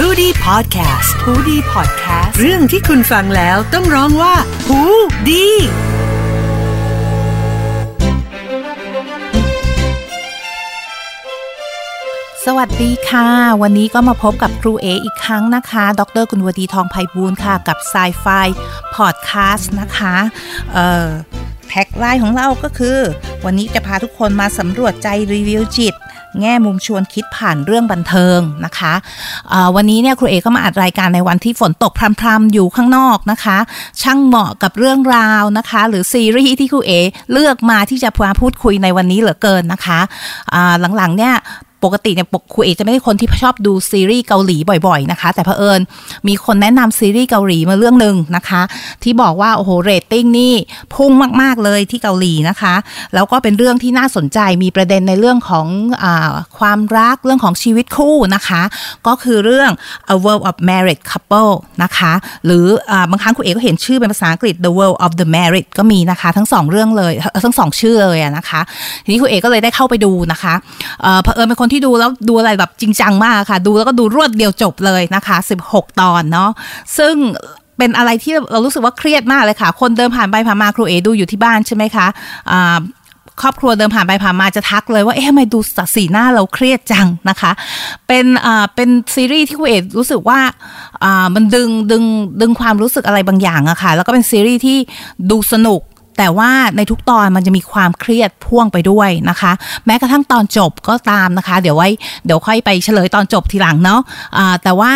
h ูดี้พอดแคสต์ฮูดี้พอดแคสต์เรื่องที่คุณฟังแล้วต้องร้องว่าหูดีสวัสดีค่ะ วันนี้ก็มาพบกับครูเออีกครั้งนะคะ ดรกุลวดีทองไพบูลย์ค่ะ กับ s ายไฟพอดแคสต์นะคะเอ่อ tagline ของเราก็คือ วันนี้จะพาทุกคนมาสำรวจใจรีวิวจิต แง่มุมชวนคิดผ่านเรื่องบันเทิงนะคะวันนี้เนี่ยครูเอก็มาอัดรายการในวันที่ฝนตกพรำๆอยู่ข้างนอกนะคะ ช่างเหมาะกับเรื่องราวนะคะ หรือซีรีส์ที่ครูเอเลือกมาที่จะมาพูดคุยในวันนี้เหลือเกินนะคะหลังๆเนี่ย ปกติเนี่ยปกครูเอจะไม่ได้คนที่ชอบดูซีรีส์เกาหลีบ่อยๆนะคะ แต่เผอิญมีคนแนะนำซีรีส์เกาหลีมาเรื่องหนึ่งนะคะ ที่บอกว่าโอ้โหเรตติ้งนี่พุ่งมากๆเลยที่เกาหลีนะคะ แล้วก็เป็นเรื่องที่น่าสนใจมีประเด็นในเรื่องของอความรักเรื่องของชีวิตคู่นะคะ ก็คือเรื่อง A World of Married Couple นะคะ หรือบางครั้งครูเอกก็เห็นชื่อเป็นภาษาอังกฤษ The World of the Married ก็มีนะคะ ทั้งสองเรื่องเลยทั้งสองชื่อเลยอะนะคะ ทีนี้ครูเอกก็เลยได้เข้าไปดูนะคะเอ่อเผอิญเป็นคนที่ดูแล้วดูอะไรแบบจริงจังมากค่ะ ดูแล้วก็ดูรวดเดียวจบเลยนะคะ 16 ตอนเนาะซึ่งเป็นอะไรที่เรารู้สึกว่าเครียดมากเลยค่ะ คนเดินผ่านไปผ่านมาครูเอดูอยู่ที่บ้านใช่ไหมคะครอบครัวเดินผ่านไปผ่านมาจะทักเลยว่าเอ๊ะทำไมดูสีหน้าเราเครียดจังนะคะ เป็นอ่าเป็นซีรีส์ที่คุณเอกรู้สึกว่าอ่ามันดึงดึงดึงความรู้สึกอะไรบางอย่างอะค่ะแล้วก็เป็นซีรีส์ที่ดูสนุก แต่ว่าในทุกตอนมันจะมีความเครียดพ่วงไปด้วยนะคะ แม้กระทั่งตอนจบก็ตามนะคะ เดี๋ยวไว้เดี๋ยวค่อยไปเฉลยตอนจบทีหลังเนาะะแต่ว่า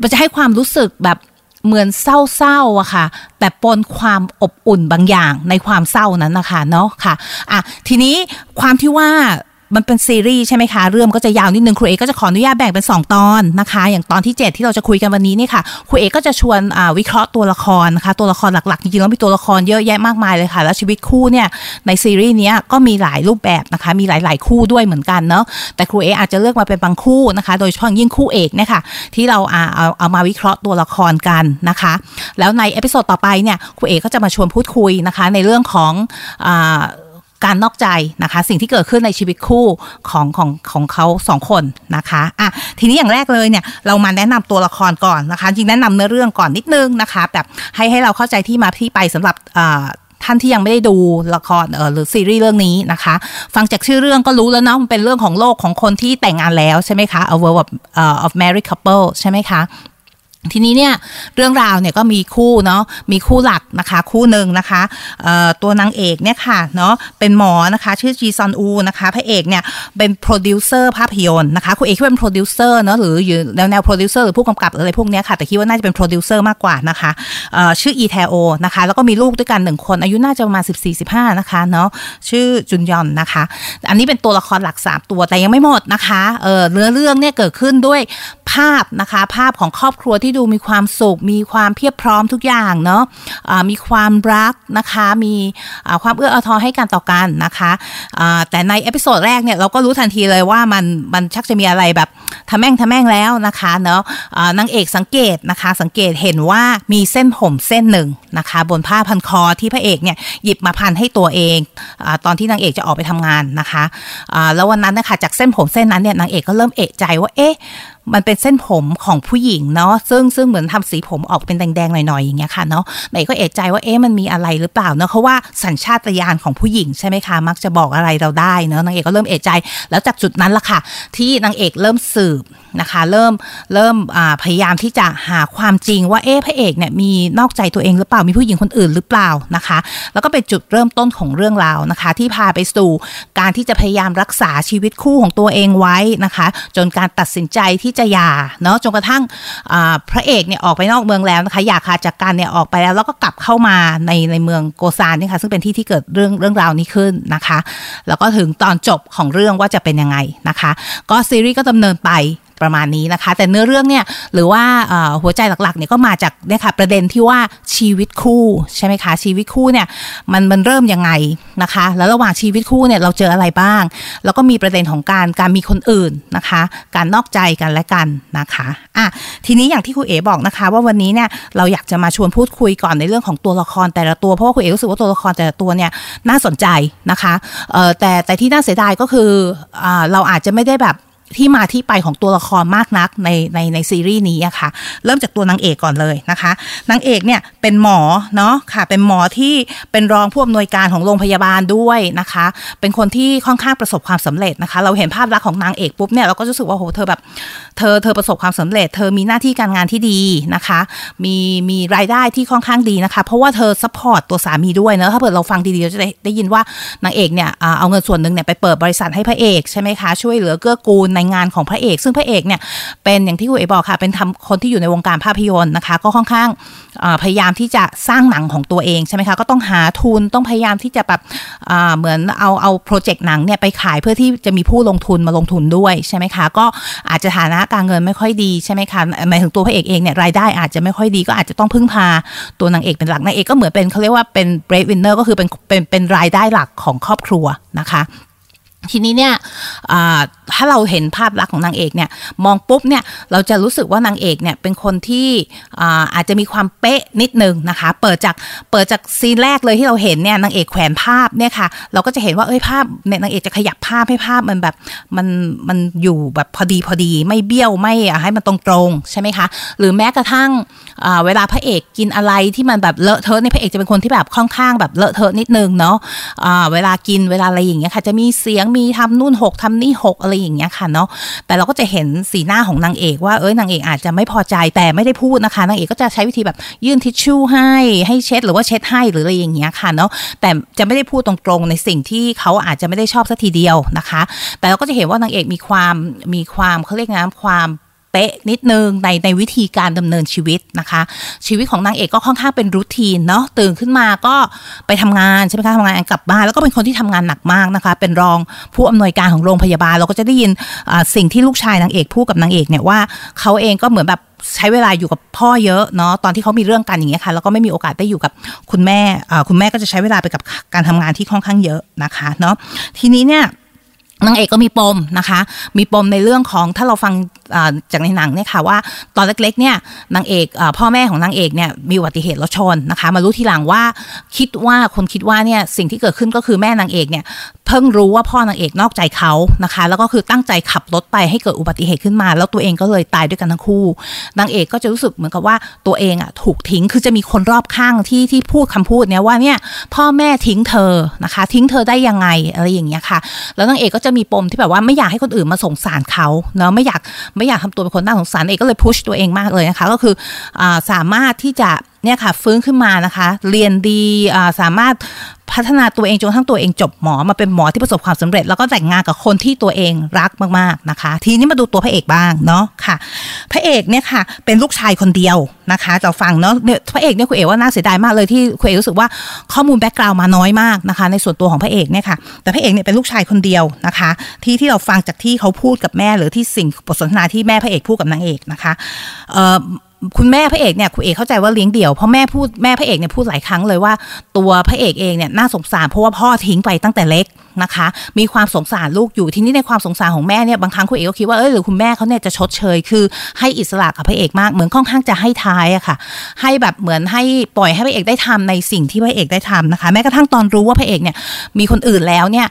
มันจะให้ความรู้สึกแบบเหมือนเศร้าๆอะค่ะ แต่ปนความอบอุ่นบางอย่างในความเศร้านั้นนะคะเนาะค่ะอะทีนี้ความที่ว่า มันเป็นซีรีส์ใช่ไหมคะ เรื่องก็จะยาวนิดนึงครูเอกก็จะขออนุญาตแบ่งเป็น 2 ตอนนะคะ อย่างตอนที่ 7 ที่เราจะคุยกันวันนี้นี่ค่ะครูเอกก็จะชวนวิเคราะห์ตัวละครนะคะตัวละครหลักๆจริงๆแล้วมีตัวละครเยอะแยะมากมายเลยค่ะ แล้วชีวิตคู่เนี่ยในซีรีส์นี้ก็มีหลายรูปแบบนะคะ มีหลายๆคู่ด้วยเหมือนกันเนาะแต่ครูเอกอาจจะเลือกมาเป็นบางคู่นะคะ โดยเฉพาะอย่างยิ่งคู่เอกเนี่ยค่ะที่เราอ่าเอาเอามาวิเคราะห์ตัวละครกันนะคะ แล้วใน episode ต่อไปเนี่ยครูเอกก็จะมาชวนพูดคุยนะคะในเรื่องของอ่า การนอกใจนะคะ สิ่งที่เกิดขึ้นในชีวิตคู่ของของของเขาสองคนนะคะอะทีนี้อย่างแรกเลยเนี่ยเรามาแนะนำตัวละครก่อนนะคะ จริงแนะนำเนื้อเรื่องก่อนนิดนึงนะคะแบบให้ให้เราเข้าใจที่มาที่ไปสำหรับอ่าท่านที่ยังไม่ได้ดูละครเออหรือซีรีส์เรื่องนี้นะคะ ฟังจากชื่อเรื่องก็รู้แล้วเนาะมันเป็นเรื่องของโลกของคนที่แต่งงานแล้วใช่ไหมคะ A World of, uh, of Married Couple ใช่ไหมคะ ทีนี้เนี่ยเรื่องราวเนี่ยก็มีคู่เนาะมีคู่หลักนะคะคู่หนึ่งนะคะตัวนางเอกเนี่ยค่ะเนาะเป็นหมอนะคะชื่อจีซอนอูนะคะพระเอกเนี่ยเป็นโปรดิวเซอร์ภาพยนตร์นะคะคุณเอกคิดว่าเป็นโปรดิวเซอร์เนาะหรืออยู่แนวแนวโปรดิวเซอร์หรือผู้กำกับอะไรพวกเนี้ยค่ะแต่คิดว่าน่าจะเป็นโปรดิวเซอร์มากกว่านะคะชื่ออีแทโอนะคะแล้วก็มีลูกด้วยกันหนึ่งคน อายุน่าจะประมาณ14-15นะคะเนาะชื่อจุนยองนะคะ อันนี้เป็นตัวละครหลักสามตัวแต่ยังไม่หมดนะคะเออเนื้อเรื่องเนี่ยเกิดขึ้นด้วยภาพนะคะภาพของครอบครัวที่ที่ดูมีความสุข มีความเพียบพร้อมทุกอย่างเนาะอ่ามีความรักนะคะ มีความเอื้ออาทรให้กันต่อกันนะคะอ่าแต่ใน episode แรกเนี่ยเราก็รู้ทันทีเลยว่ามันมันชักจะมีอะไรแบบทะแม่งทะแม่งแล้วนะคะเนาะอ่านางเอกสังเกตนะคะ สังเกตเห็นว่ามีเส้นผมเส้นหนึ่งนะคะ บนผ้าพันคอที่พระเอกเนี่ยหยิบมาพันให้ตัวเองอตอนที่นางเอกจะออกไปทำงานนะคะอ่าแล้ววันนั้นนะคะจากเส้นผมเส้นนั้นเนี่ยนางเอกก็เริ่มเอะใจว่าเอ๊ะ มันเป็นเส้นผมของผู้หญิงเนาะซึ่งซึ่งเหมือนทำสีผมออกเป็นแดงๆหน่อยๆอย่างเงี้ยค่ะเนาะไหนก็เอะใจว่าเอ๊ะมันมีอะไรหรือเปล่าเนาะเพราะว่าสัญชาตญาณของผู้หญิงใช่ไหมคะมักจะบอกอะไรเราได้เนาะนางเอกก็เริ่มเอะใจ แล้วจากจุดนั้นละค่ะ ที่นางเอกเริ่มสืบนะคะเริ่มเริ่มพยายามที่จะหาความจริงว่าเอ๊ะพระเอกเนี่ยมีนอกใจตัวเองหรือเปล่ามีผู้หญิงคนอื่นหรือเปล่านะคะ แล้วก็เป็นจุดเริ่มต้นของเรื่องราวนะคะ ที่พาไปสู่การที่จะพยายามรักษาชีวิตคู่ของตัวเองไว้นะคะ จนการตัดสินใจที่จะหย่าเนาะจนกระทั่งพระเอกเนี่ยออกไปนอกเมืองแล้วนะคะหย่าขาดจากกันเนี่ยออกไปแล้วแล้วก็กลับเข้ามาในในเมืองโกซานนี่ค่ะซึ่งเป็นที่ที่เกิดเรื่องเรื่องราวนี้ขึ้นนะคะ แล้วก็ถึงตอนจบของเรื่องว่าจะเป็นยังไงนะคะ ก็ซีรีส์ก็ดำเนินไป ประมาณนี้นะคะ แต่เนื้อเรื่องเนี่ยหรือว่าหัวใจหลักๆเนี่ยก็มาจากเนี่ยค่ะประเด็นที่ว่าชีวิตคู่ใช่ไหมคะชีวิตคู่เนี่ยมันมันเริ่มยังไงนะคะ แล้วระหว่างชีวิตคู่เนี่ยเราเจออะไรบ้าง แล้วก็มีประเด็นของการการมีคนอื่นนะคะ การนอกใจกันและกันนะคะอะทีนี้อย่างที่ครูเอ๋บอกนะคะ ว่าวันนี้เนี่ยเราอยากจะมาชวนพูดคุยก่อนในเรื่องของตัวละครแต่ละตัวเพราะว่าครูเอ๋รู้สึกว่าตัวละครแต่ละตัวเนี่ยน่าสนใจนะคะแต่แต่ที่น่าเสียดายก็คืออเราอาจจะไม่ได้แบบ ที่มาที่ไปของตัวละครมากนักในในในซีรีส์นี้อะค่ะ เริ่มจากตัวนางเอกก่อนเลยนะคะนางเอกเนี่ยเป็นหมอเนาะค่ะ เป็นหมอที่เป็นรองผู้อำนวยการของโรงพยาบาลด้วยนะคะ เป็นคนที่ค่อนข้างประสบความสำเร็จนะคะ เราเห็นภาพลักษณ์ของนางเอกปุ๊บเนี่ยเราก็รู้สึกว่าโหเธอแบบเธอเธอประสบความสำเร็จ เธอมีหน้าที่การงานที่ดีนะคะ มีมีรายได้ที่ค่อนข้างดีนะคะ เพราะว่าเธอ support ตัวสามีด้วยเนะถ้าเกิดเราฟังดีๆเราจะได้ได้ยินว่านางเอกเนี่ยเอาเงินส่วนหนึ่งเนี่ยไปเปิดบริษัทให้พระเอกใช่ไหมคะช่วยเหลือเกื้อกูลในงานของพระเอก ซึ่งพระเอกเนี่ยเป็นอย่างที่คุณเอบอกค่ะ เป็นทำคนที่อยู่ในวงการภาพยนตร์นะคะ ก็ค่อนข้างพยายามที่จะสร้างหนังของตัวเองใช่ไหมคะ ก็ต้องหาทุนต้องพยายามที่จะแบบเหมือนเอาเอา project หนังเนี่ยไปขายเพื่อที่จะมีผู้ลงทุนมาลงทุนด้วยใช่ไหมคะ ก็อาจจะฐานะการเงินไม่ค่อยดีใช่ไหมคะหมายถึงตัวพระเอกเองเนี่ยรายได้อาจจะไม่ค่อยดีก็อาจจะต้องพึ่งพาตัวนางเอกเป็นหลักนางเอกก็เหมือนเป็นเขาเรียกว่าเป็น breadwinner ก็คือเป็นเป็นเป็นรายได้หลักของครอบครัวนะคะ ทีนี้เนี่ยถ้าเราเห็นภาพลักษณ์ของนางเอกเนี่ยมองปุ๊บเนี่ยเราจะรู้สึกว่านางเอกเนี่ยเป็นคนที่อาจจะมีความเป๊ะนิดนึงนะคะ เปิดจากเปิดจาก scene แรกเลยที่เราเห็นเนี่ยนางเอกแขวนภาพเนี่ยค่ะ เราก็จะเห็นว่าเอ้ยภาพเนี่ยนางเอกจะขยับภาพให้ภาพมันแบบมันมันอยู่แบบพอดีพอดี ไม่เบี้ยวไม่ให้มันตรงตรงใช่ไหมคะ หรือแม้กระทั่ง เวลาพระเอกกินอะไรที่มันแบบเลอะเทอะในพระเอกจะเป็นคนที่แบบค่อนข้างแบบเลอะเทอะนิดนึงเนาะเวลากินเวลาอะไรอย่างเงี้ยค่ะ จะมีเสียงมีทำนู่นหกทำนี่หกอะไรอย่างเงี้ยค่ะเนาะแต่เราก็จะเห็นสีหน้าของนางเอกว่าเอ้ยนางเอกอาจจะไม่พอใจแต่ไม่ได้พูดนะคะนางเอกก็จะใช้วิธีแบบยื่นทิชชู่ให้ให้เช็ดหรือว่าเช็ดให้หรืออะไรอย่างเงี้ยค่ะเนาะแต่จะไม่ได้พูดตรงๆในสิ่งที่เขาอาจจะไม่ได้ชอบสักทีเดียวนะคะ แต่เราก็จะเห็นว่านางเอกมีความมีความเขาเรียกนะความ เป๊ะนิดนึงในในวิธีการดำเนินชีวิตนะคะ ชีวิตของนางเอกก็ค่อนข้างเป็นรูทีนเนาะตื่นขึ้นมาก็ไปทำงานใช่ไหมคะทำงานกลับบ้านแล้วก็เป็นคนที่ทำงานหนักมากนะคะ เป็นรองผู้อำนวยการของโรงพยาบาล เราก็จะได้ยินสิ่งที่ลูกชายนางเอกพูดกับนางเอกเนี่ยว่าเขาเองก็เหมือนแบบใช้เวลาอยู่กับพ่อเยอะเนาะตอนที่เขามีเรื่องกันอย่างเงี้ยค่ะแล้วก็ไม่มีโอกาสได้อยู่กับคุณแม่คุณแม่ก็จะใช้เวลาไปกับการทำงานที่ค่อนข้างเยอะนะคะเนาะทีนี้เนี่ยนางเอกก็มีปมนะคะ มีปมในเรื่องของถ้าเราฟัง จากในหนังเนี่ยค่ะว่าตอนเล็กๆเนี่ยนางเอกพ่อแม่ของนางเอกเนี่ยมีอุบัติเหตุรถชนนะคะ มารู้ทีหลังว่าคิดว่าคนคิดว่าเนี่ยสิ่งที่เกิดขึ้นก็คือแม่นางเอกเนี่ย เพิ่งรู้ว่าพ่อนางเอกนอกใจเขานะคะ แล้วก็คือตั้งใจขับรถไปให้เกิดอุบัติเหตุขึ้นมา แล้วตัวเองก็เลยตายด้วยกันทั้งคู่นางเอกก็จะรู้สึกเหมือนกับว่าตัวเองอะถูกทิ้งคือจะมีคนรอบข้างที่ที่พูดคำพูดเนี้ยว่าเนี่ยพ่อแม่ทิ้งเธอนะคะ ทิ้งเธอได้ยังไงอะไรอย่างเงี้ยค่ะ แล้วนางเอกก็จะมีปมที่แบบว่าไม่อยากให้คนอื่นมาสงสารเขาเนาะไม่อยากไม่อยากทำตัวเป็นคนน่าสงสารเอกก็เลยพุชตัวเองมากเลยนะคะ ก็คืออสามารถที่จะเนี่ยค่ะฟื้นขึ้นมานะคะ เรียนดีสามารถ พัฒนาตัวเองจนทั้งตัวเองจบหมอมาเป็นหมอที่ประสบความสำเร็จ แล้วก็แต่งงานกับคนที่ตัวเองรักมากๆนะคะ ทีนี้มาดูตัวพระเอกบ้างเนาะค่ะ พระเอกเนี่ยค่ะ เป็นลูกชายคนเดียวนะคะจะฟังเนาะพระเอกเนี่ยคุณเอ๋ว่าน่าเสียดายมากเลยที่คุณเอ๋รู้สึกว่าข้อมูล background มาน้อยมากนะคะ ในส่วนตัวของพระเอกเนี่ยค่ะ แต่พระเอกเนี่ยเป็นลูกชายคนเดียวนะคะ ที่ที่เราฟังจากที่เขาพูดกับแม่หรือที่สิ่งบทสนทนาที่แม่พระเอกพูดกับนางเอกนะคะเอ่อ คุณแม่พระเอกเนี่ยคุณเอกเข้าใจว่าเลี้ยงเดี่ยวเพราะแม่พูดแม่พระเอกเนี่ยพูดหลายครั้งเลยว่า ตัวพระเอกเองเนี่ยน่าสงสารเพราะว่าพ่อทิ้งไปตั้งแต่เล็ก นะคะ มีความสงสารลูกอยู่ทีนี้ในความสงสารของแม่เนี่ยบางครั้งคุณเอกก็คิดว่าเออหรือคุณแม่เขาเนี่ยจะชดเชยคือให้อิสระกับพระเอกมากเหมือนค่อนข้างจะให้ท้ายอะค่ะ ให้แบบเหมือนให้ปล่อยให้พระเอกได้ทำในสิ่งที่พระเอกได้ทำนะคะ แม้กระทั่งตอนรู้ว่าพระเอกเนี่ยมีคนอื่นแล้วเนี่ย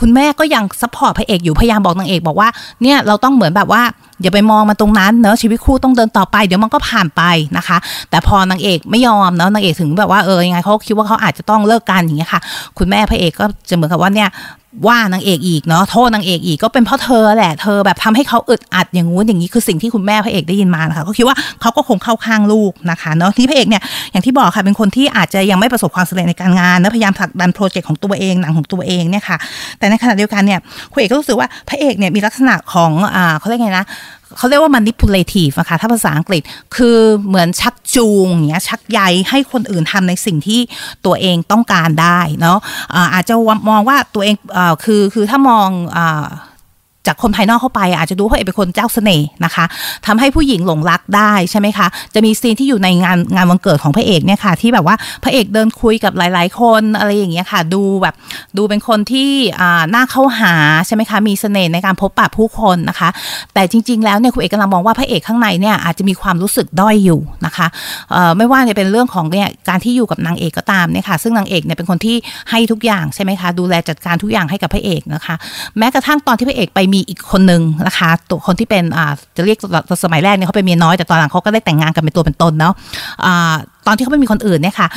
คุณแม่ก็ยัง support พระเอกอยู่พยายามบอกนางเอกบอกว่าเนี่ยเราต้องเหมือนแบบว่าอย่าไปมองมาตรงนั้นเนอะชีวิตคู่ต้องเดินต่อไปเดี๋ยวมันก็ผ่านไปนะคะ แต่พอนางเอกไม่ยอมเนาะนางเอกถึงแบบว่าเออยังไงเขาคิดว่าเขาอาจจะต้องเลิกกันอย่างเงี้ยค่ะ คุณแม่พระเอกก็จะเหมือนกับว่าเนี่ยว่านางเอกอีกเนาะโทษนางเอกอีกก็เป็นเพราะเธอแหละเธอแบบทำให้เขาอึดอัดอย่างงู้นอย่างนี้คือสิ่งที่คุณแม่พระเอกได้ยินมานะคะก็คิดว่าเขาก็คงเข้าข้างลูกนะคะเนาะที่พระเอกเนี่ยอย่างที่บอกค่ะเป็นคนที่อาจจะยังไม่ประสบความสำเร็จในการงานนะพยายามผลักดันโปรเจกต์ของตัวเองหนังของตัวเองเนี่ยค่ะแต่ในขณะเดียวกันเนี่ยคุณเอกก็รู้สึกว่าพระเอกเนี่ยมีลักษณะของอ่าเขาเรียกไงนะเขาเรียกว่า manipulative นะคะถ้าภาษาอังกฤษคือเหมือนชักจูงอย่างเงี้ยชักใยให้คนอื่นทำในสิ่งที่ตัวเองต้องการได้เนาะอาจจะมองว่าตัวเองอคือคือถ้ามองอ จากคนภายนอกเข้าไป อาจจะดูว่าเอกเป็นคนเจ้าเสน่ห์นะคะทำให้ผู้หญิงหลงรักได้ใช่ไหมคะ จะมีซีนที่อยู่ในงานงานวันเกิดของพระเอกเนี่ยค่ะ ที่แบบว่าพระเอกเดินคุยกับหลาย ๆ คนอะไรอย่างเงี้ยค่ะ ดูแบบดูเป็นคนที่อ่าน่าเข้าหาใช่ไหมคะมีเสน่ห์ในการพบปะผู้คนนะคะ แต่จริง ๆ แล้วเนี่ยคุณเอกกำลังมองว่าพระเอกข้างในเนี่ยอาจจะมีความรู้สึกด้อยอยู่นะคะเอ่อไม่ว่าจะเป็นเรื่องของเนี่ยการที่อยู่กับนางเอกก็ตามเนี่ยค่ะ ซึ่งนางเอกเนี่ยเป็นคนที่ให้ทุกอย่างใช่ไหมคะดูแลจัดการทุกอย่างให้กับพระเอกนะคะ แม้กระทั่งตอนที่พระเอกไปมีีอีกคนนึงนะคะ ตัวคนที่เป็นอ่าจะเรียกสมัยแรกเนี่ยเขาเป็นเมียน้อยแต่ตอนหลังเขาก็ได้แต่งงานกันเป็นตัวเป็นตนเนาะอ่าตอนที่เขาไม่มีคนอื่นเนี่ยค่ะ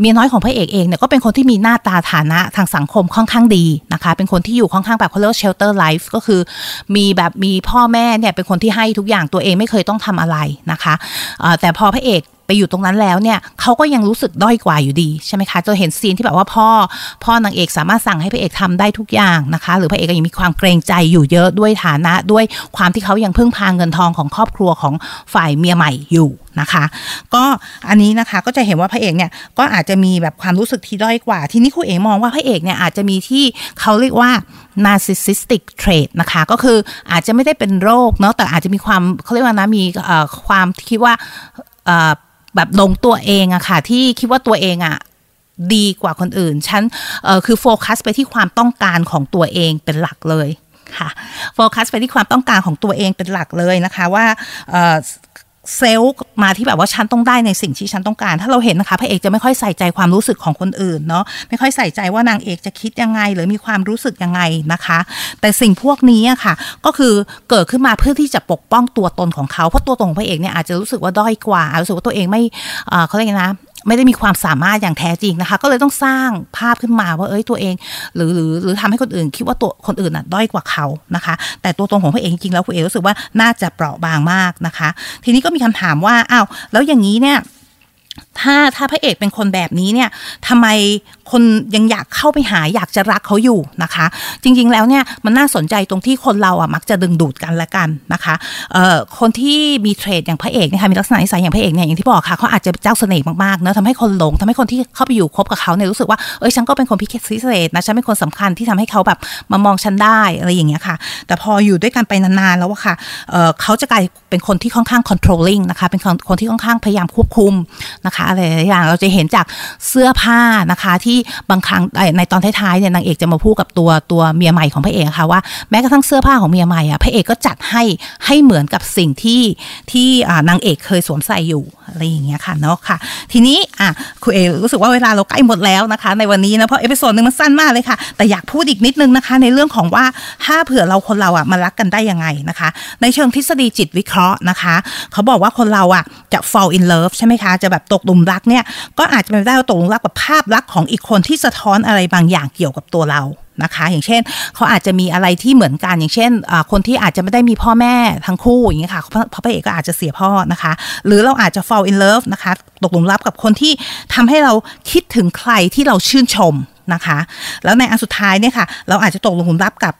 เมียน้อยของพระเอกเองเนี่ยก็เป็นคนที่มีหน้าตาฐานะทางสังคมค่อนข้างดีนะคะ เป็นคนที่อยู่ค่อนข้างแบบเขาเรียกว่า shelter life ก็คือมีแบบมีพ่อแม่เนี่ยเป็นคนที่ให้ทุกอย่างตัวเองไม่เคยต้องทำอะไรนะคะแต่พอพระเอก ไปอยู่ตรงนั้นแล้วเนี่ยเขาก็ยังรู้สึกด้อยกว่าอยู่ดีใช่ไหมคะจะเห็นซีนที่แบบว่าพ่อ พ่อนางเอกสามารถสั่งให้พระเอกทำได้ทุกอย่างนะคะ หรือพระเอกก็ยังมีความเกรงใจอยู่เยอะด้วยฐานะด้วยความที่เขายังพึ่งพางเงินทองของครอบครัวของฝ่ายเมียใหม่อยู่นะคะ ก็อันนี้นะคะก็จะเห็นว่าพระเอกเนี่ยก็อาจจะมีแบบความรู้สึกที่ด้อยกว่า ทีนี้ครูเอ๋มองว่าพระเอกเนี่ยอาจจะมีที่เขาเรียกว่า narcissistic trait นะคะ ก็คืออาจจะไม่ได้เป็นโรคเนาะแต่อาจจะมีความเขาเรียกว่านะมีความคิดว่า แบบลงตัวเองอะค่ะ ที่คิดว่าตัวเองอะดีกว่าคนอื่น ฉันเออคือโฟกัสไปที่ความต้องการของตัวเองเป็นหลักเลยค่ะโฟกัสไปที่ความต้องการของตัวเองเป็นหลักเลยนะคะว่า เซลล์มาที่แบบว่าฉันต้องได้ในสิ่งที่ฉันต้องการ ถ้าเราเห็นนะคะพระเอกจะไม่ค่อยใส่ใจความรู้สึกของคนอื่นเนาะไม่ค่อยใส่ใจว่านางเอกจะคิดยังไง หรือมีความรู้สึกยังไงนะคะ แต่สิ่งพวกนี้อะค่ะ ก็คือเกิดขึ้นมาเพื่อที่จะปกป้องตัวตนของเขาเพราะตัวตนของพระเอกเนี่ยอาจจะรู้สึกว่าด้อยกว่ารู้สึกว่าตัวเองไม่เขาเรียกนะ ไม่ได้มีความสามารถอย่างแท้จริงนะคะ ก็เลยต้องสร้างภาพขึ้นมาว่าเอ้ยตัวเอง หรือหรือหรือทำให้คนอื่น คิดว่าตัวคนอื่นน่ะด้อยกว่าเขานะคะ แต่ตัวตนของพระเองจริงแล้วคุณเอ๋รู้สึกว่าน่าจะเปราะบางมากนะคะ ทีนี้ก็มีคำถามว่าอ้าวแล้วอย่างนี้เนี่ย ถ้าถ้าพระเอกเป็นคนแบบนี้เนี่ยทำไมคนยังอยากเข้าไปหาอยากจะรักเขาอยู่นะคะ จริงๆแล้วเนี่ยมันน่าสนใจตรงที่คนเราอะมักจะดึงดูดกันละกันนะคะเอ่อคนที่มีเทรดอย่างพระเอกนะคะมีลักษณะนิสัยอย่างพระเอกเนี่ยอย่างที่บอกค่ะเขาอาจจะเจ้าเสน่ห์มากๆเนะทำให้คนหลงทำให้คนที่เข้าไปอยู่คบกับเขาเนี่ยรู้สึกว่าเอ้ยฉันก็เป็นคนพิเศษนะฉันเป็นคนสำคัญที่ทำให้เขาแบบมามองฉันได้อะไรอย่างเงี้ยค่ะ แต่พออยู่ด้วยกันไปนานๆแล้วอะค่ะเอ่อเขาจะกลายเป็นคนที่ค่อนข้าง controlling นะคะเป็นคนที่ค่อนข้างพยายามควบคุมนะคะอะไรอย่างเราจะเห็นจากเสื้อผ้านะคะที่บางครั้งในตอนท้ายๆเนี่ยนางเอกจะมาพูดกับตัวตัวเมียใหม่ของพระเอกค่ะว่าแม้กระทั่งเสื้อผ้าของเมียใหม่อะพระเอกก็จัดให้ให้เหมือนกับสิ่งที่ที่นางเอกเคยสวมใส่อยู่อะไรอย่างเงี้ยค่ะเนาะค่ะ ทีนี้อะคุณเอรู้สึกว่าเวลาเราใกล้หมดแล้วนะคะ ในวันนี้นะเพราะ episode นึงมันสั้นมากเลยค่ะ แต่อยากพูดอีกนิดนึงนะคะ ในเรื่องของว่าถ้าเผื่อเราคนเราอะมารักกันได้ยังไงนะคะ ในเชิงทฤษฎีจิตวิเคราะห์นะคะ เขาบอกว่าคนเราอะจะ fall in love ใช่ไหมคะ จะแบบตกหลุมรักเนี่ยก็อาจจะเป็นได้ว่าตกหลุมรักกับภาพลักษณ์ของอีกคนที่สะท้อนอะไรบางอย่างเกี่ยวกับตัวเรานะคะอย่างเช่นเขาอาจจะมีอะไรที่เหมือนกันอย่างเช่น คนที่อาจจะไม่ได้มีพ่อแม่ทั้งคู่อย่างเงี้ยค่ะพระเอกก็อาจจะเสียพ่อนะคะ หรือเราอาจจะ fall in love นะคะตกหลุมรักกับคนที่ทำให้เราคิดถึงใครที่เราชื่นชม นะคะ แล้วในอันสุดท้ายเนี่ยค่ะ เราอาจจะตกลงรับกับ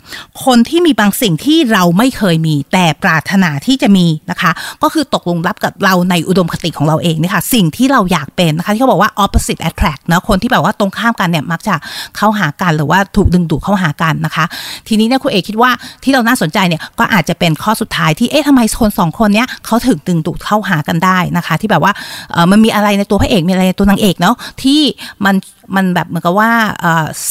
คนที่มีบางสิ่งที่เราไม่เคยมี แต่ปรารถนาที่จะมีนะคะ ก็คือตกลงรับกับเราในอุดมคติของเราเองเนี่ยค่ะ สิ่งที่เราอยากเป็นนะคะ ที่เขาบอกว่า opposite attract นะคนที่แบบว่าตรงข้ามกันเนี่ยมักจะเข้าหากันหรือว่าถูกดึงดูดเข้าหากันนะคะ ทีนี้เนี่ยคุณเอกคิดว่าที่เราน่าสนใจเนี่ยก็อาจจะเป็นข้อสุดท้ายที่เอ๊ะทำไมคนสองคนเนี้ยเขาถึงดึงดูดเข้าหากันได้นะคะ ที่แบบว่ามันมีอะไรในตัวพระเอกมีอะไรในตัวนางเอกเนาะที่มัน มันแบบเหมือนกับว่า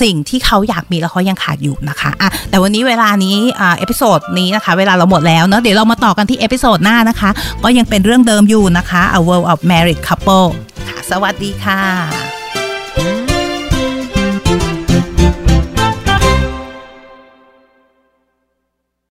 สิ่งที่เขาอยากมีแล้วเขายังขาดอยู่นะคะอะแต่วันนี้เวลานี้ episode นี้นะคะ เวลาเราหมดแล้วเนาะเดี๋ยวเรามาต่อกันที่ episode หน้านะคะ ก็ยังเป็นเรื่องเดิมอยู่นะคะ A World of Married Couple ค่ะ สวัสดีค่ะ